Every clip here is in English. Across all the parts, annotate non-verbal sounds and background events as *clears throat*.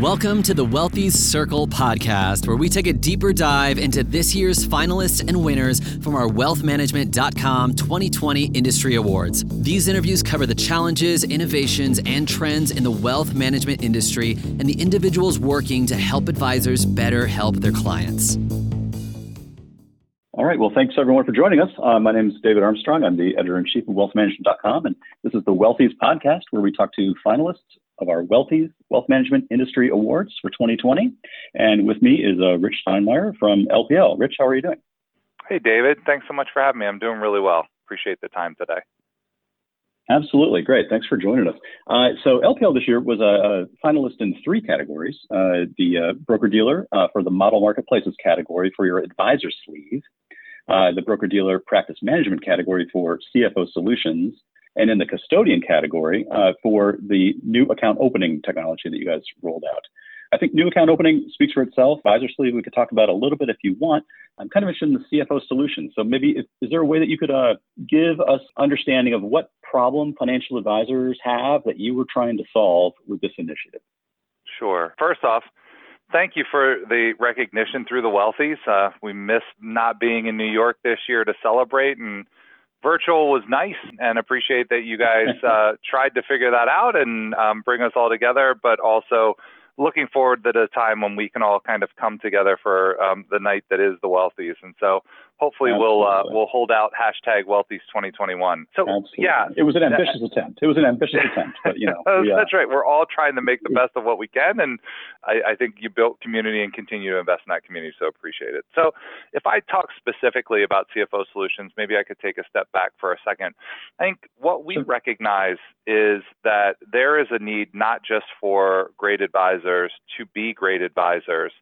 Welcome to the Wealthies Circle podcast, where we take a deeper dive into this year's finalists and winners from our wealthmanagement.com 2020 industry awards. These interviews cover the challenges, innovations, and trends in the wealth management industry and the individuals working to help advisors better help their clients. All right. Well, thanks everyone for joining us. Uh, my name is David Armstrong. I'm the editor in chief of wealthmanagement.com, and this is the Wealthies podcast, where we talk to finalists of our Wealthies Wealth Management Industry Awards for 2020. And with me is uh, Rich Steinmeier from LPL. Rich, how are you doing? Hey, David. Thanks so much for having me. I'm doing really well. Appreciate the time today. Absolutely. Great. Thanks for joining us. Uh, so, LPL this year was a, a finalist in three categories uh, the uh, broker dealer uh, for the model marketplaces category for your advisor sleeve, uh, the broker dealer practice management category for CFO solutions, and in the custodian category uh, for the new account opening technology that you guys rolled out. I think new account opening speaks for itself. Advisor Sleeve, we could talk about a little bit if you want. I'm kind of interested in the CFO solution. So maybe if, is there a way that you could uh, give us understanding of what problem financial advisors have that you were trying to solve with this initiative? Sure. First off, thank you for the recognition through the Wealthies. Uh, we missed not being in New York this year to celebrate, and virtual was nice and appreciate that you guys *laughs* uh, tried to figure that out and um, bring us all together, but also looking forward to the time when we can all kind of come together for um, the night that is the Wealthies. And so hopefully Absolutely. we'll uh, we'll hold out hashtag Wealthies 2021. So Absolutely. yeah, it was an ambitious that, attempt. It was an ambitious attempt, but you know, *laughs* we, uh, that's right. We're all trying to make the best of what we can, and I, I, think you built community and continue to invest in that community. So appreciate it. So if I talk specifically about CFO solutions, maybe I could take a step back for a second. I think what we recognize is that there is a need not just for great advisors to be great advisors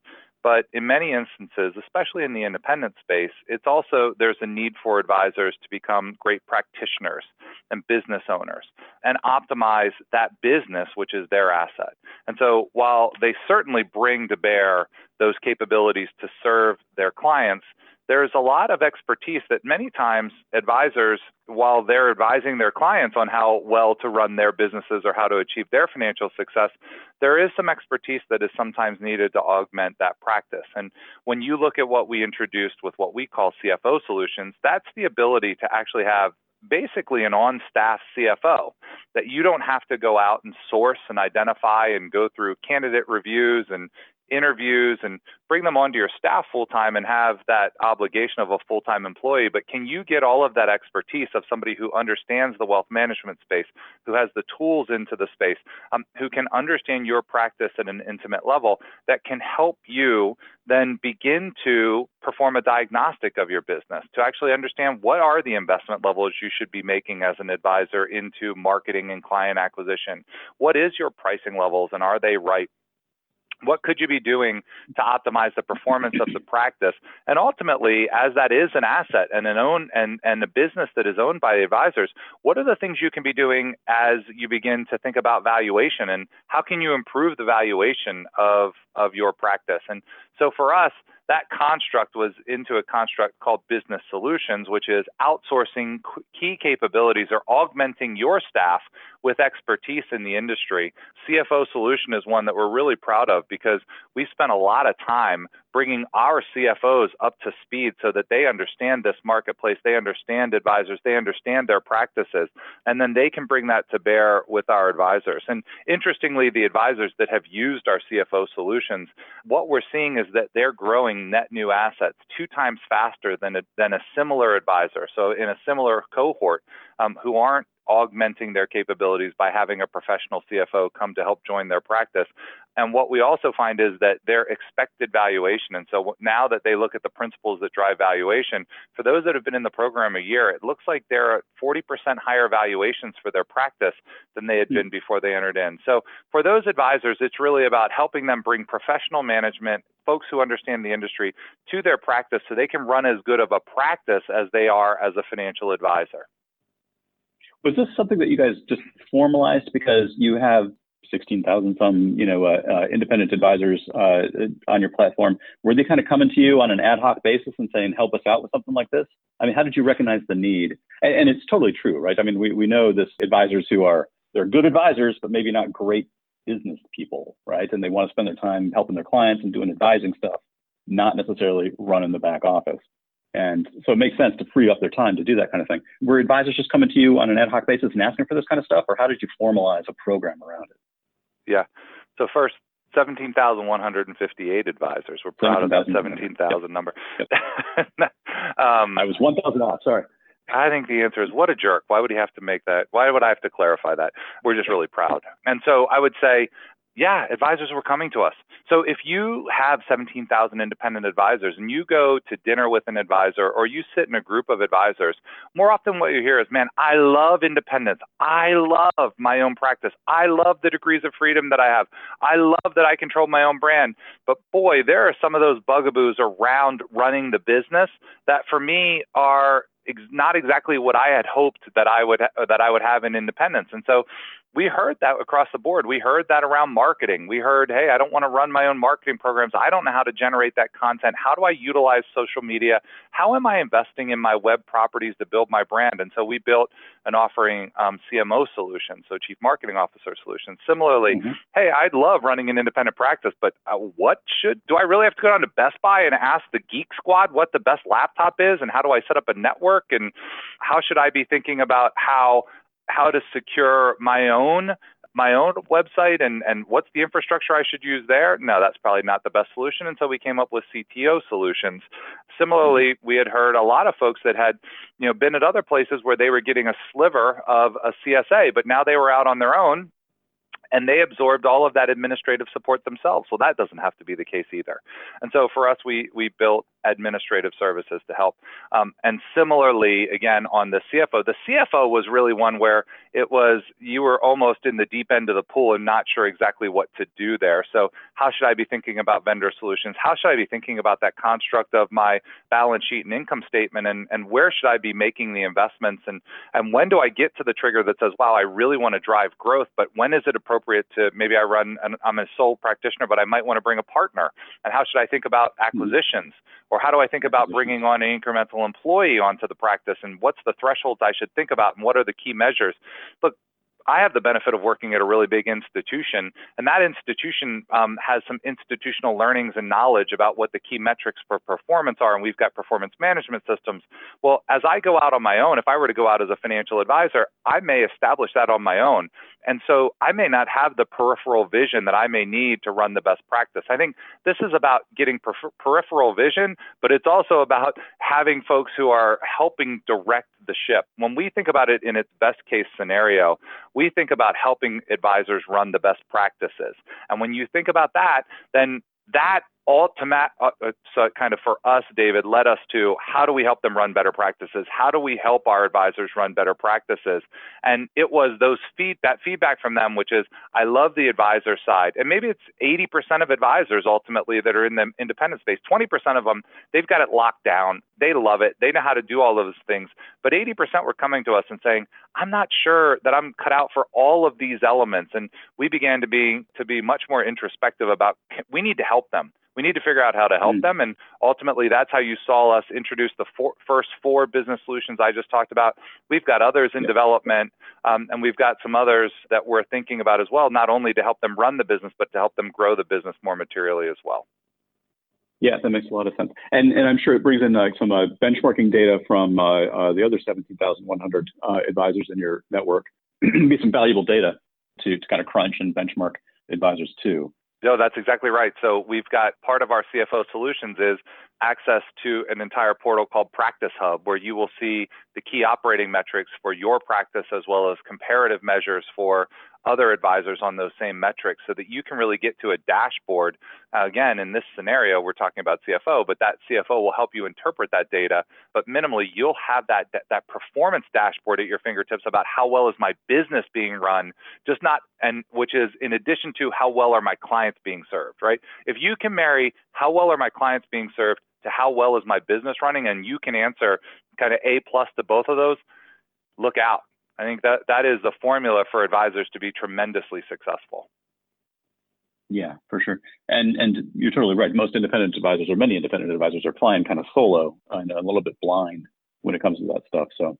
but in many instances, especially in the independent space, it's also there's a need for advisors to become great practitioners and business owners and optimize that business, which is their asset. And so while they certainly bring to bear those capabilities to serve their clients, there's a lot of expertise that many times advisors, while they're advising their clients on how well to run their businesses or how to achieve their financial success, there is some expertise that is sometimes needed to augment that practice. And when you look at what we introduced with what we call CFO solutions, that's the ability to actually have basically an on staff CFO that you don't have to go out and source and identify and go through candidate reviews and interviews and bring them onto your staff full time and have that obligation of a full time employee. But can you get all of that expertise of somebody who understands the wealth management space, who has the tools into the space, um, who can understand your practice at an intimate level that can help you then begin to perform a diagnostic of your business to actually understand what are the investment levels you should be making as an advisor into marketing and client acquisition? What is your pricing levels and are they right what could you be doing to optimize the performance of the *laughs* practice? And ultimately as that is an asset and an own and and a business that is owned by the advisors what are the things you can be doing as you begin to think about valuation? And how can you improve the valuation of of your practice? And so for us that construct was into a construct called business solutions, which is outsourcing key capabilities or augmenting your staff with expertise in the industry. CFO solution is one that we're really proud of because we spent a lot of time bringing our CFOs up to speed so that they understand this marketplace, they understand advisors, they understand their practices, and then they can bring that to bear with our advisors. And interestingly, the advisors that have used our CFO solutions, what we're seeing is that they're growing net new assets two times faster than a, than a similar advisor. So in a similar cohort um, who aren't augmenting their capabilities by having a professional CFO come to help join their practice. And what we also find is that their expected valuation, and so now that they look at the principles that drive valuation, for those that have been in the program a year, it looks like they're at 40% higher valuations for their practice than they had hmm. been before they entered in. So for those advisors, it's really about helping them bring professional management, folks who understand the industry, to their practice so they can run as good of a practice as they are as a financial advisor was this something that you guys just formalized because you have 16,000 some, you know, uh, uh, independent advisors uh, on your platform? Were they kind of coming to you on an ad hoc basis and saying, help us out with something like this? I mean, how did you recognize the need? And, and it's totally true, right? I mean, we, we know this advisors who are, they're good advisors, but maybe not great business people, right? And they want to spend their time helping their clients and doing advising stuff, not necessarily running the back office. And so it makes sense to free up their time to do that kind of thing. Were advisors just coming to you on an ad hoc basis and asking for this kind of stuff, or how did you formalize a program around it? Yeah. So first, 17,158 advisors. We're proud 17, of that 17,000 yep. number. Yep. *laughs* um, I was 1,000 off. Sorry. I think the answer is what a jerk. Why would he have to make that? Why would I have to clarify that? We're just really proud. And so I would say yeah, advisors were coming to us. So if you have 17,000 independent advisors and you go to dinner with an advisor or you sit in a group of advisors, more often what you hear is, man, I love independence. I love my own practice. I love the degrees of freedom that I have. I love that I control my own brand. But boy, there are some of those bugaboos around running the business that for me are not exactly what I had hoped that I would that I would have in independence. And so we heard that across the board. We heard that around marketing. We heard, hey, I don't want to run my own marketing programs. I don't know how to generate that content. How do I utilize social media? How am I investing in my web properties to build my brand? And so we built an offering um, CMO solution, so Chief Marketing Officer solution. Similarly, mm-hmm. hey, I'd love running an independent practice, but uh, what should do I really have to go down to Best Buy and ask the Geek Squad what the best laptop is, and how do I set up a network, and how should I be thinking about how how to secure my own my own website and, and what's the infrastructure I should use there? No, that's probably not the best solution. And so we came up with CTO solutions. Similarly, mm-hmm. we had heard a lot of folks that had, you know, been at other places where they were getting a sliver of a CSA, but now they were out on their own and they absorbed all of that administrative support themselves. Well, that doesn't have to be the case either. And so for us, we we built administrative services to help. Um, and similarly, again on the CFO, the CFO was really one where it was you were almost in the deep end of the pool and not sure exactly what to do there. So how should I be thinking about vendor solutions? How should I be thinking about that construct of my balance sheet and income statement? And and where should I be making the investments? And and when do I get to the trigger that says, wow, I really want to drive growth, but when is it appropriate to maybe I run, an, I'm a sole practitioner, but I might want to bring a partner. And how should I think about hmm. acquisitions? Or how do I think about bringing on an incremental employee onto the practice? And what's the thresholds I should think about? And what are the key measures? Look, I have the benefit of working at a really big institution, and that institution um, has some institutional learnings and knowledge about what the key metrics for performance are, and we've got performance management systems. Well, as I go out on my own, if I were to go out as a financial advisor, I may establish that on my own. And so I may not have the peripheral vision that I may need to run the best practice. I think this is about getting per- peripheral vision, but it's also about having folks who are helping direct the ship. When we think about it in its best case scenario, we think about helping advisors run the best practices. And when you think about that, then that ultimate, uh, uh, so kind of for us, David, led us to how do we help them run better practices? How do we help our advisors run better practices? And it was those feed that feedback from them, which is I love the advisor side, and maybe it's 80% of advisors ultimately that are in the independent space. 20% of them they've got it locked down. They love it. They know how to do all those things. But 80% were coming to us and saying, I'm not sure that I'm cut out for all of these elements. And we began to be to be much more introspective about we need to help them we need to figure out how to help mm. them. And ultimately, that's how you saw us introduce the four, first four business solutions I just talked about. We've got others in yeah. development, um, and we've got some others that we're thinking about as well, not only to help them run the business, but to help them grow the business more materially as well. Yeah, that makes a lot of sense. And, and I'm sure it brings in uh, some uh, benchmarking data from uh, uh the other 17,100 uh, advisors in your network. *clears throat* be some valuable data to, to kind of crunch and benchmark advisors too. No, that's exactly right. So we've got part of our CFO solutions is access to an entire portal called Practice Hub, where you will see the key operating metrics for your practice as well as comparative measures for other advisors on those same metrics so that you can really get to a dashboard. Uh, again, in this scenario, we're talking about CFO, but that CFO will help you interpret that data. But minimally, you'll have that, that, that performance dashboard at your fingertips about how well is my business being run, just not, and which is in addition to how well are my clients being served, right? If you can marry how well are my clients being served to how well is my business running, and you can answer kind of A plus to both of those, look out I think that that is the formula for advisors to be tremendously successful. Yeah, for sure. And and you're totally right. Most independent advisors, or many independent advisors, are flying kind of solo and a little bit blind when it comes to that stuff. So,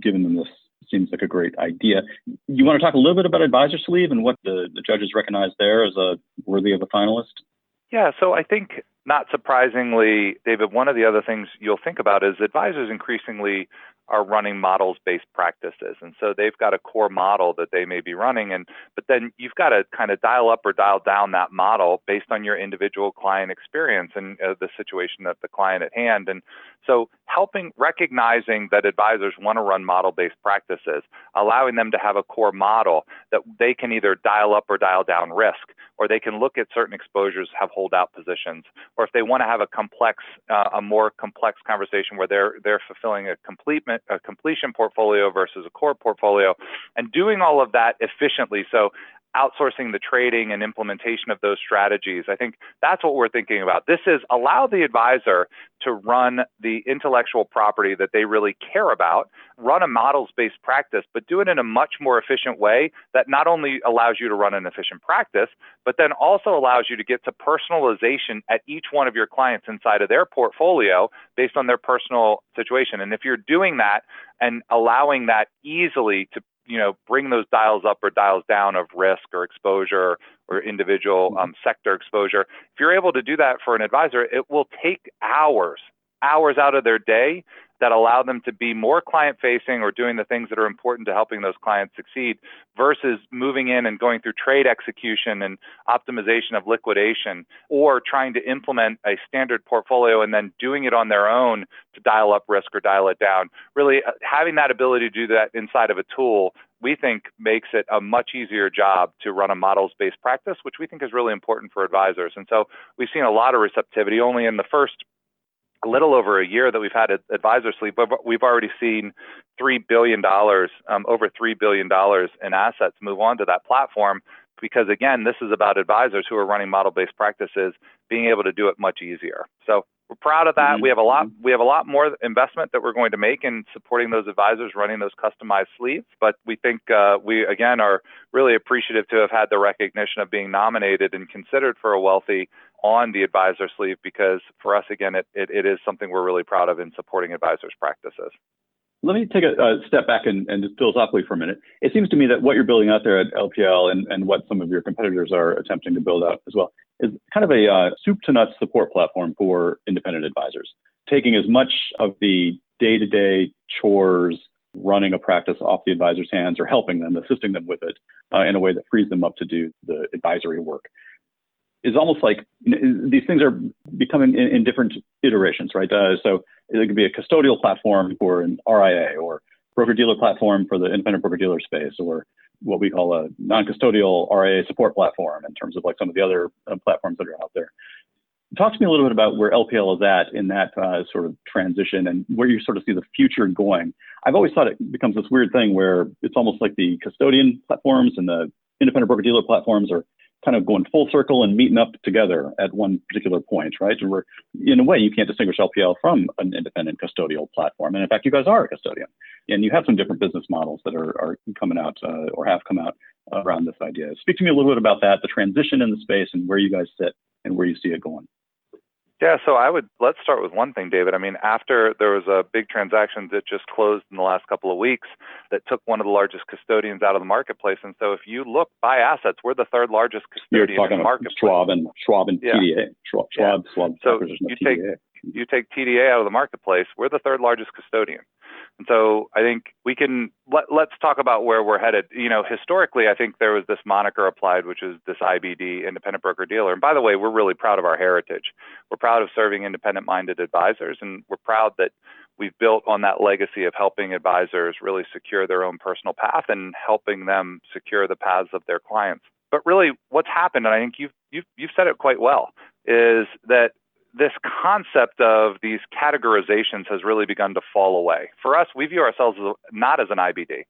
giving them this seems like a great idea. You want to talk a little bit about Advisor Sleeve and what the, the judges recognize there as a worthy of a finalist? Yeah, so I think not surprisingly, David, one of the other things you'll think about is advisors increasingly are running models based practices. And so they've got a core model that they may be running and but then you've got to kind of dial up or dial down that model based on your individual client experience and uh, the situation of the client at hand. And so helping recognizing that advisors want to run model based practices, allowing them to have a core model that they can either dial up or dial down risk or they can look at certain exposures, have holdout positions, or if they want to have a complex, uh, a more complex conversation where they're they're fulfilling a complete a completion portfolio versus a core portfolio, and doing all of that efficiently. So outsourcing the trading and implementation of those strategies. I think that's what we're thinking about. This is allow the advisor to run the intellectual property that they really care about, run a models based practice, but do it in a much more efficient way that not only allows you to run an efficient practice, but then also allows you to get to personalization at each one of your clients inside of their portfolio based on their personal situation. And if you're doing that and allowing that easily to you know bring those dials up or dials down of risk or exposure or individual mm-hmm. um, sector exposure if you're able to do that for an advisor it will take hours hours out of their day that allow them to be more client facing or doing the things that are important to helping those clients succeed versus moving in and going through trade execution and optimization of liquidation or trying to implement a standard portfolio and then doing it on their own to dial up risk or dial it down. Really uh, having that ability to do that inside of a tool we think makes it a much easier job to run a models based practice, which we think is really important for advisors. And so we've seen a lot of receptivity only in the first little over a year that we've had advisor sleeve, but we've already seen three billion dollars, um, over three billion dollars in assets move on to that platform. Because again, this is about advisors who are running model-based practices being able to do it much easier. So we're proud of that. Mm-hmm. We have a lot. We have a lot more investment that we're going to make in supporting those advisors running those customized sleeves. But we think uh, we again are really appreciative to have had the recognition of being nominated and considered for a wealthy on the advisor sleeve because for us, again, it, it, it is something we're really proud of in supporting advisors' practices. Let me take a, a step back and, and just philosophically for a minute. It seems to me that what you're building out there at LPL and, and what some of your competitors are attempting to build out as well is kind of a uh, soup to nuts support platform for independent advisors, taking as much of the day to day chores running a practice off the advisor's hands or helping them, assisting them with it uh, in a way that frees them up to do the advisory work is almost like you know, these things are becoming in, in different iterations, right? Uh, so it could be a custodial platform for an RIA or broker dealer platform for the independent broker dealer space or what we call a non-custodial RIA support platform in terms of like some of the other uh, platforms that are out there. Talk to me a little bit about where LPL is at in that uh, sort of transition and where you sort of see the future going. I've always thought it becomes this weird thing where it's almost like the custodian platforms and the independent broker dealer platforms are kind of going full circle and meeting up together at one particular point, right? And we're, in a way, you can't distinguish LPL from an independent custodial platform. And in fact, you guys are a custodian, and you have some different business models that are, are coming out uh, or have come out around this idea. Speak to me a little bit about that, the transition in the space, and where you guys sit and where you see it going. Yeah, so I would let's start with one thing, David. I mean, after there was a big transaction that just closed in the last couple of weeks that took one of the largest custodians out of the marketplace, and so if you look by assets, we're the third largest custodian You're talking in the marketplace. Schwab and Schwab and yeah. TDA. Schwab, Schwab, yeah. Schwab so you take you take TDA out of the marketplace, we're the third largest custodian. And so I think we can let, let's talk about where we're headed. You know, historically, I think there was this moniker applied, which is this IBD, independent broker dealer. And by the way, we're really proud of our heritage. We're proud of serving independent minded advisors, and we're proud that we've built on that legacy of helping advisors really secure their own personal path and helping them secure the paths of their clients. But really, what's happened, and I think you've, you've, you've said it quite well, is that this concept of these categorizations has really begun to fall away. For us, we view ourselves not as an IBD.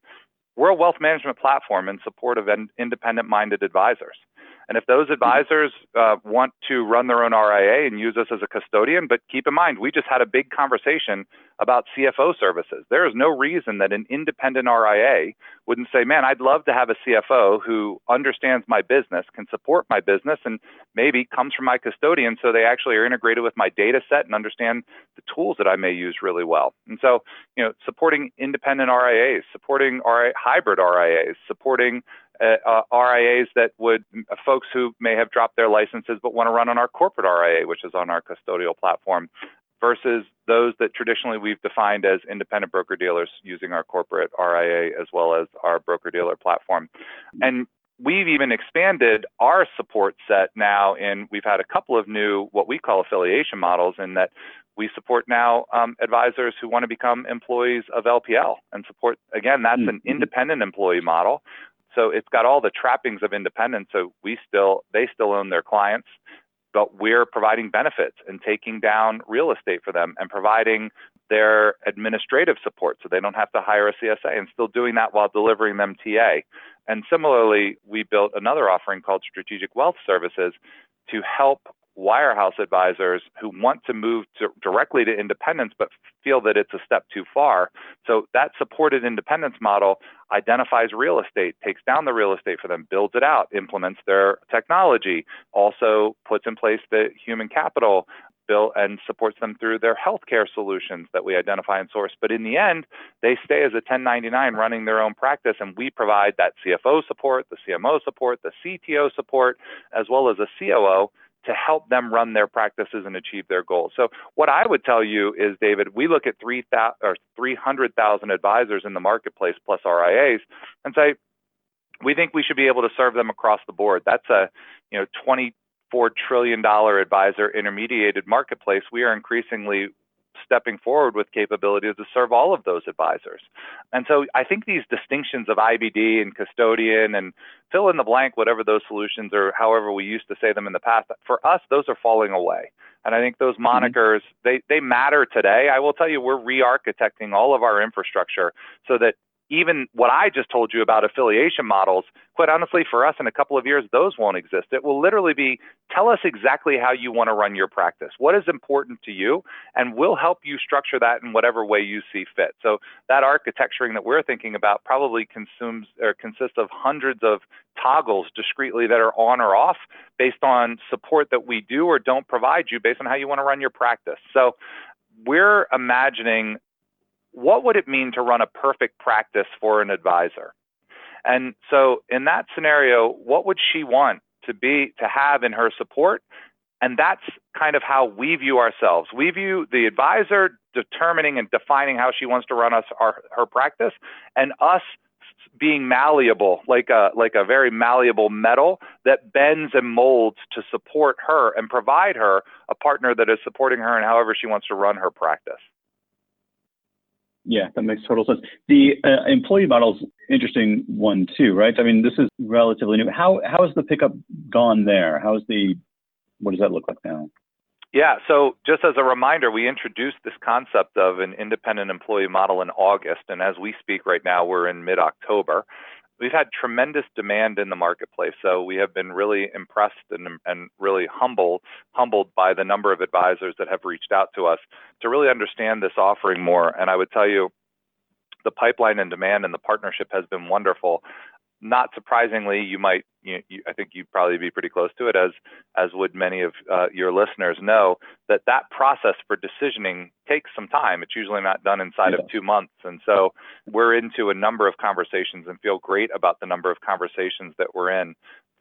We're a wealth management platform in support of independent minded advisors. And if those advisors uh, want to run their own RIA and use us as a custodian, but keep in mind, we just had a big conversation about CFO services. There is no reason that an independent RIA wouldn't say, man, I'd love to have a CFO who understands my business, can support my business, and maybe comes from my custodian so they actually are integrated with my data set and understand the tools that I may use really well. And so, you know, supporting independent RIAs, supporting RIA, hybrid RIAs, supporting uh, uh, RIAs that would uh, folks who may have dropped their licenses but want to run on our corporate RIA, which is on our custodial platform, versus those that traditionally we've defined as independent broker dealers using our corporate RIA as well as our broker dealer platform. And we've even expanded our support set now and we've had a couple of new what we call affiliation models in that we support now um, advisors who want to become employees of LPL and support again that's an mm-hmm. independent employee model so it's got all the trappings of independence. So we still, they still own their clients, but we're providing benefits and taking down real estate for them and providing their administrative support so they don't have to hire a CSA and still doing that while delivering them TA. And similarly, we built another offering called Strategic Wealth Services to help wirehouse advisors who want to move to directly to independence but feel that it's a step too far. So that supported independence model identifies real estate, takes down the real estate for them, builds it out, implements their technology, also puts in place the human capital bill and supports them through their healthcare solutions that we identify and source. But in the end, they stay as a 1099 running their own practice, and we provide that CFO support, the CMO support, the CTO support, as well as a COO to help them run their practices and achieve their goals. So what I would tell you is, David, we look at 3, 000, or 300,000 advisors in the marketplace plus RIAs and say, we think we should be able to serve them across the board. That's a, you know, 24 trillion dollar advisor intermediated marketplace. We are increasingly stepping forward with capabilities to serve all of those advisors. And so I think these distinctions of IBD and custodian and fill in the blank, whatever those solutions or however we used to say them in the past, for us, those are falling away. And I think those mm-hmm. monikers, mm-hmm. they, they matter today. I will tell you, we're re architecting all of our infrastructure so that even what I just told you about affiliation models, quite honestly, for us in a couple of years, those won't exist. It will literally be tell us exactly how you want to run your practice. What is important to you? And we'll help you structure that in whatever way you see fit. So that architecturing that we're thinking about probably consumes or consists of hundreds of toggles discreetly that are on or off based on support that we do or don't provide you based on how you want to run your practice. So we're imagining what would it mean to run a perfect practice for an advisor? And so in that scenario, what would she want to be to have in her support? And that's kind of how we view ourselves. We view the advisor determining and defining how she wants to run us our, her practice, and us being malleable, like a like a very malleable metal that bends and molds to support her and provide her a partner that is supporting her in however she wants to run her practice. Yeah, that makes total sense. The uh, employee model's interesting one too, right? I mean, this is relatively new. How how has the pickup gone there? How is the what does that look like now? Yeah, so just as a reminder, we introduced this concept of an independent employee model in August, and as we speak right now, we're in mid October we've had tremendous demand in the marketplace. So we have been really impressed and, and really humbled, humbled by the number of advisors that have reached out to us to really understand this offering more. And I would tell you, the pipeline and demand and the partnership has been wonderful not surprisingly, you might, you, you, I think you'd probably be pretty close to it, as as would many of uh, your listeners know, that that process for decisioning takes some time. It's usually not done inside yeah. of two months, and so we're into a number of conversations and feel great about the number of conversations that we're in.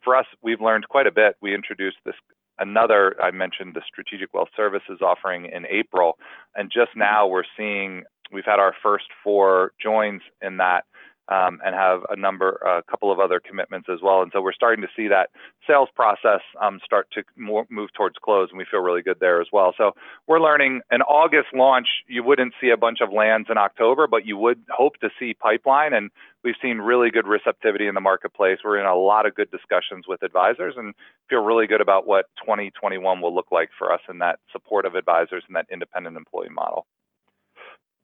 For us, we've learned quite a bit. We introduced this another I mentioned the strategic wealth services offering in April, and just now we're seeing we've had our first four joins in that um, and have a number, a couple of other commitments as well. And so we're starting to see that sales process um, start to more, move towards close, and we feel really good there as well. So we're learning an August launch. You wouldn't see a bunch of lands in October, but you would hope to see pipeline, and we've seen really good receptivity in the marketplace. We're in a lot of good discussions with advisors, and feel really good about what 2021 will look like for us in that support of advisors and that independent employee model.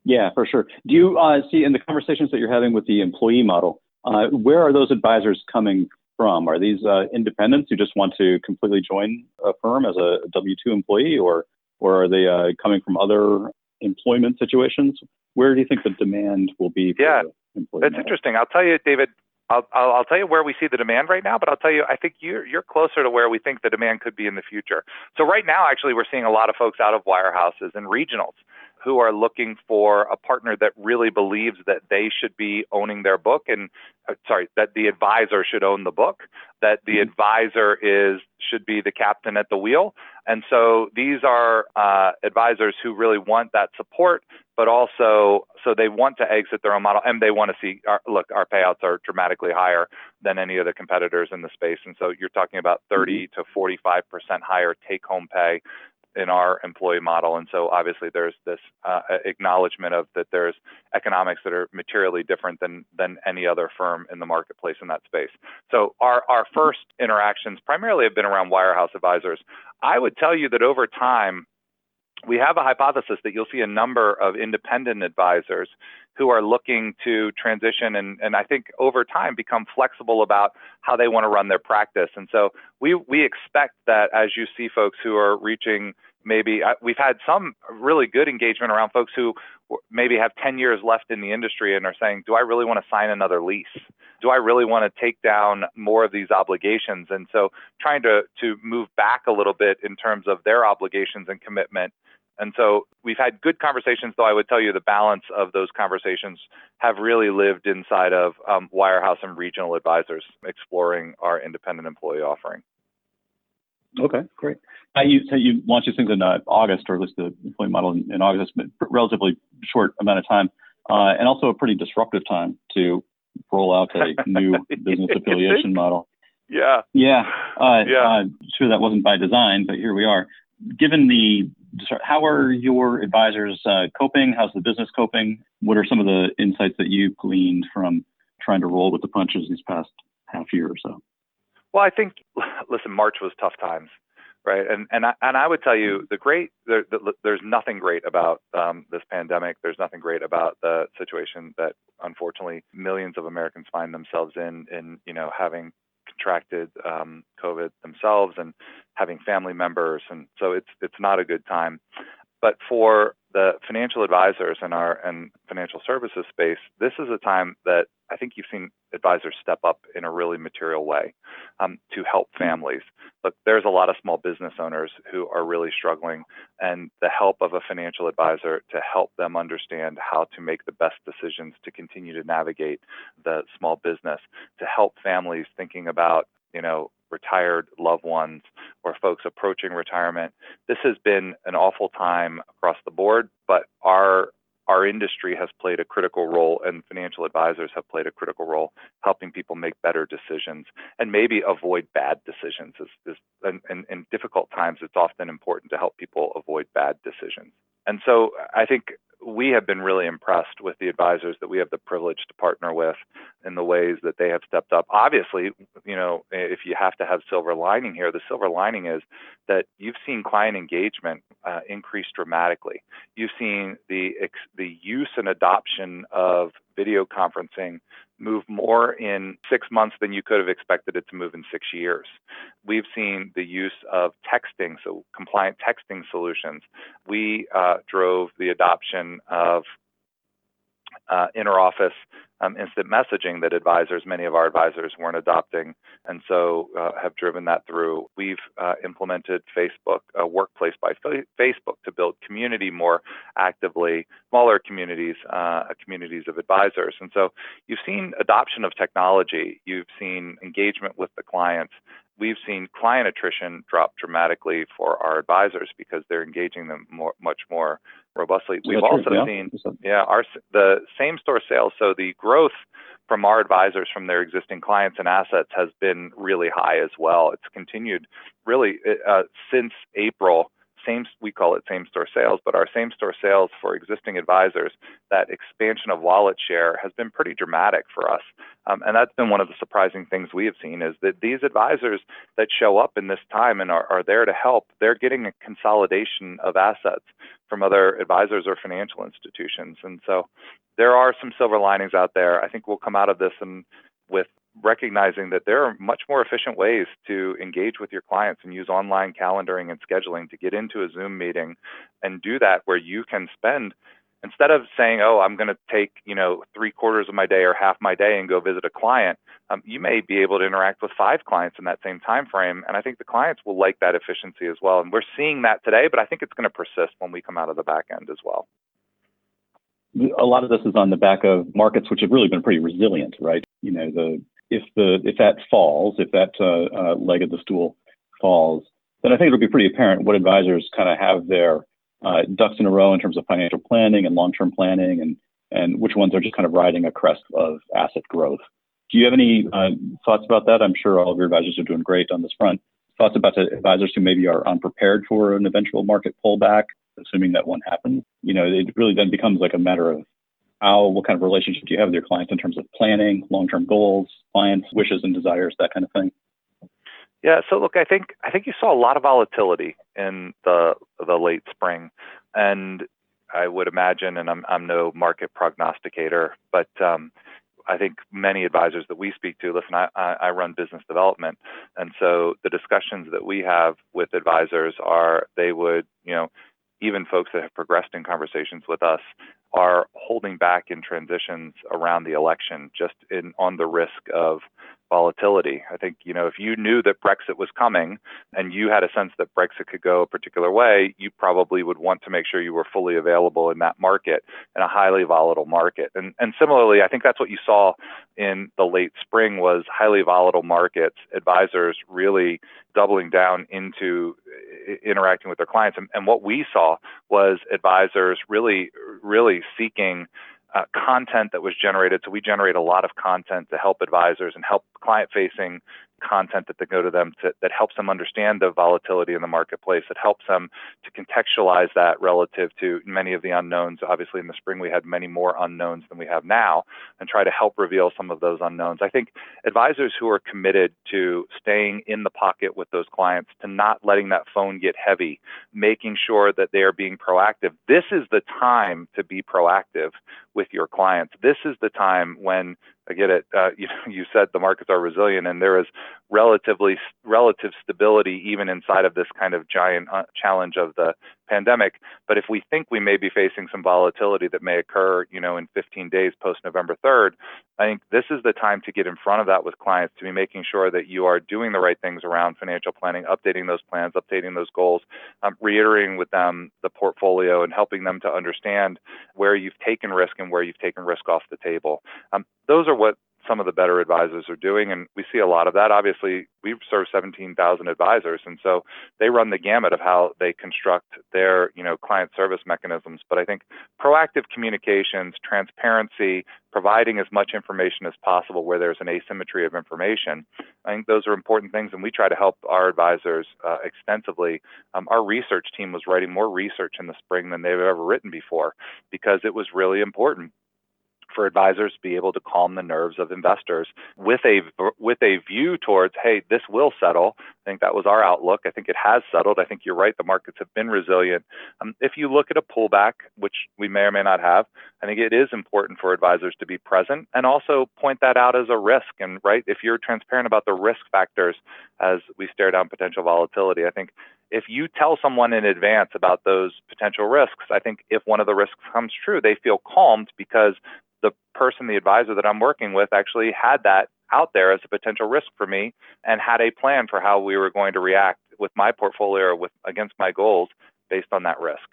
Yeah, for sure. Do you uh, see in the conversations that you're having with the employee model, uh, where are those advisors coming from? Are these uh, independents who just want to completely join a firm as a W two employee, or or are they uh, coming from other employment situations? Where do you think the demand will be? yeah, that's model? interesting. I'll tell you, David. I'll, I'll, I'll tell you where we see the demand right now, but I'll tell you, I think you're you're closer to where we think the demand could be in the future. So right now, actually, we're seeing a lot of folks out of wirehouses and regionals who are looking for a partner that really believes that they should be owning their book and uh, sorry that the advisor should own the book that the mm-hmm. advisor is should be the captain at the wheel and so these are uh, advisors who really want that support but also so they want to exit their own model and they want to see our, look our payouts are dramatically higher than any of the competitors in the space and so you're talking about 30 mm-hmm. to 45 percent higher take home pay in our employee model. And so obviously there's this uh, acknowledgement of that there's economics that are materially different than than any other firm in the marketplace in that space. So our our first interactions primarily have been around wirehouse advisors. I would tell you that over time we have a hypothesis that you'll see a number of independent advisors who are looking to transition and, and I think over time become flexible about how they want to run their practice. And so we, we expect that as you see folks who are reaching maybe uh, we've had some really good engagement around folks who maybe have 10 years left in the industry and are saying, do I really want to sign another lease? Do I really want to take down more of these obligations? And so trying to, to move back a little bit in terms of their obligations and commitment. And so we've had good conversations, though I would tell you the balance of those conversations have really lived inside of um, Wirehouse and regional advisors exploring our independent employee offering. Okay, great. Uh, you so you launched these things in uh, August, or at least the employee model in, in August, but relatively short amount of time, uh, and also a pretty disruptive time to roll out a *laughs* new business affiliation model. Yeah. Yeah. Uh, yeah. Uh, sure, that wasn't by design, but here we are. Given the, how are your advisors uh, coping? How's the business coping? What are some of the insights that you've gleaned from trying to roll with the punches these past half year or so? Well, I think, listen, March was tough times, right? And and I, and I would tell you the great there, the, there's nothing great about um, this pandemic. There's nothing great about the situation that unfortunately millions of Americans find themselves in in you know having contracted um, COVID themselves and having family members, and so it's it's not a good time. But for the financial advisors in our and financial services space, this is a time that I think you've seen advisors step up in a really material way um, to help families. Look, there's a lot of small business owners who are really struggling, and the help of a financial advisor to help them understand how to make the best decisions to continue to navigate the small business, to help families thinking about you know retired loved ones or folks approaching retirement. This has been an awful time across the board, but our our industry has played a critical role and financial advisors have played a critical role helping people make better decisions and maybe avoid bad decisions. Is, is, and, and in difficult times, it's often important to help people avoid bad decisions. And so I think we have been really impressed with the advisors that we have the privilege to partner with in the ways that they have stepped up. Obviously, you know, if you have to have silver lining here, the silver lining is that you've seen client engagement uh, increase dramatically. You've seen the the use and adoption of video conferencing move more in six months than you could have expected it to move in six years. We've seen the use of texting, so compliant texting solutions. We uh, drove the adoption of uh, interoffice um, instant messaging that advisors, many of our advisors, weren't adopting, and so uh, have driven that through. We've uh, implemented Facebook, uh, Workplace by Facebook, to build community more actively, smaller communities, uh, communities of advisors, and so you've seen adoption of technology, you've seen engagement with the clients, we've seen client attrition drop dramatically for our advisors because they're engaging them more, much more robustly. We've also yeah. seen, yeah, our the same store sales. So the growth from our advisors from their existing clients and assets has been really high as well. It's continued really uh, since April same we call it same store sales, but our same store sales for existing advisors, that expansion of wallet share has been pretty dramatic for us. Um, and that's been one of the surprising things we have seen is that these advisors that show up in this time and are, are there to help, they're getting a consolidation of assets from other advisors or financial institutions. And so there are some silver linings out there. I think we'll come out of this and with recognizing that there are much more efficient ways to engage with your clients and use online calendaring and scheduling to get into a Zoom meeting and do that where you can spend instead of saying, "Oh, I'm going to take you know three quarters of my day or half my day and go visit a client," um, you may be able to interact with five clients in that same time frame. And I think the clients will like that efficiency as well. And we're seeing that today, but I think it's going to persist when we come out of the back end as well. A lot of this is on the back of markets which have really been pretty resilient, right? You know, the if the if that falls, if that uh, uh, leg of the stool falls, then I think it'll be pretty apparent what advisors kind of have their uh, ducks in a row in terms of financial planning and long-term planning, and and which ones are just kind of riding a crest of asset growth. Do you have any uh, thoughts about that? I'm sure all of your advisors are doing great on this front. Thoughts about the advisors who maybe are unprepared for an eventual market pullback, assuming that one happens. You know, it really then becomes like a matter of how, what kind of relationship do you have with your clients in terms of planning, long-term goals, clients' wishes and desires, that kind of thing. Yeah, so look, I think I think you saw a lot of volatility in the the late spring, and I would imagine, and I'm I'm no market prognosticator, but um, I think many advisors that we speak to, listen, I, I run business development, and so the discussions that we have with advisors are they would, you know, even folks that have progressed in conversations with us are holding back in transitions around the election just in on the risk of volatility. I think, you know, if you knew that Brexit was coming and you had a sense that Brexit could go a particular way, you probably would want to make sure you were fully available in that market in a highly volatile market. And and similarly, I think that's what you saw in the late spring was highly volatile markets, advisors really doubling down into interacting with their clients. And, and what we saw was advisors really really seeking uh, content that was generated. So we generate a lot of content to help advisors and help client facing content that they go to them to, that helps them understand the volatility in the marketplace. That helps them to contextualize that relative to many of the unknowns. Obviously, in the spring, we had many more unknowns than we have now, and try to help reveal some of those unknowns. I think advisors who are committed to staying in the pocket with those clients, to not letting that phone get heavy, making sure that they are being proactive. This is the time to be proactive with your clients. This is the time when I get it. Uh, *laughs* you you said the markets are resilient, and there is relatively relative stability even inside of this kind of giant uh, challenge of the pandemic. But if we think we may be facing some volatility that may occur, you know, in 15 days post November 3rd, I think this is the time to get in front of that with clients to be making sure that you are doing the right things around financial planning, updating those plans, updating those goals, um, reiterating with them the portfolio, and helping them to understand where you've taken risk and where you've taken risk off the table. Um, those are what some of the better advisors are doing. And we see a lot of that. Obviously, we serve 17,000 advisors, and so they run the gamut of how they construct their, you know, client service mechanisms. But I think proactive communications, transparency, providing as much information as possible where there's an asymmetry of information, I think those are important things, and we try to help our advisors uh, extensively. Um, our research team was writing more research in the spring than they've ever written before because it was really important for advisors to be able to calm the nerves of investors with a with a view towards hey this will settle. I think that was our outlook. I think it has settled. I think you're right. The markets have been resilient. Um, if you look at a pullback which we may or may not have i think it is important for advisors to be present and also point that out as a risk. And right if you're transparent about the risk factors as we stare down potential volatility i think if you tell someone in advance about those potential risks, I think if one of the risks comes true, they feel calmed because the person, the advisor that I'm working with, actually had that out there as a potential risk for me and had a plan for how we were going to react with my portfolio or with against my goals based on that risk.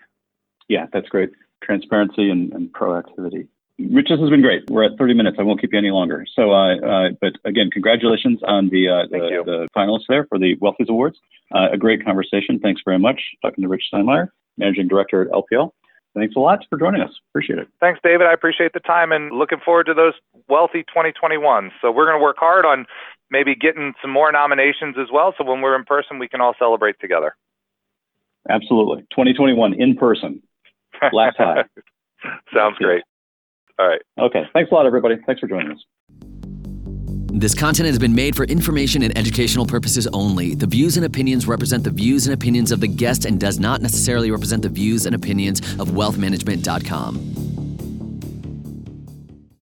Yeah, that's great. Transparency and, and proactivity. Rich, this has been great. We're at 30 minutes. I won't keep you any longer. So, uh, uh, but again, congratulations on the, uh, the, the, finalists there for the Wealthies Awards. Uh, a great conversation. Thanks very much. Talking to Rich Steinmeier, Managing Director at LPL. Thanks a lot for joining us. Appreciate it. Thanks, David. I appreciate the time and looking forward to those wealthy 2021. So we're going to work hard on maybe getting some more nominations as well. So when we're in person, we can all celebrate together. Absolutely. 2021 in person. Black *laughs* tie. Sounds great. All right. Okay. Thanks a lot, everybody. Thanks for joining us. This content has been made for information and educational purposes only. The views and opinions represent the views and opinions of the guest and does not necessarily represent the views and opinions of wealthmanagement.com.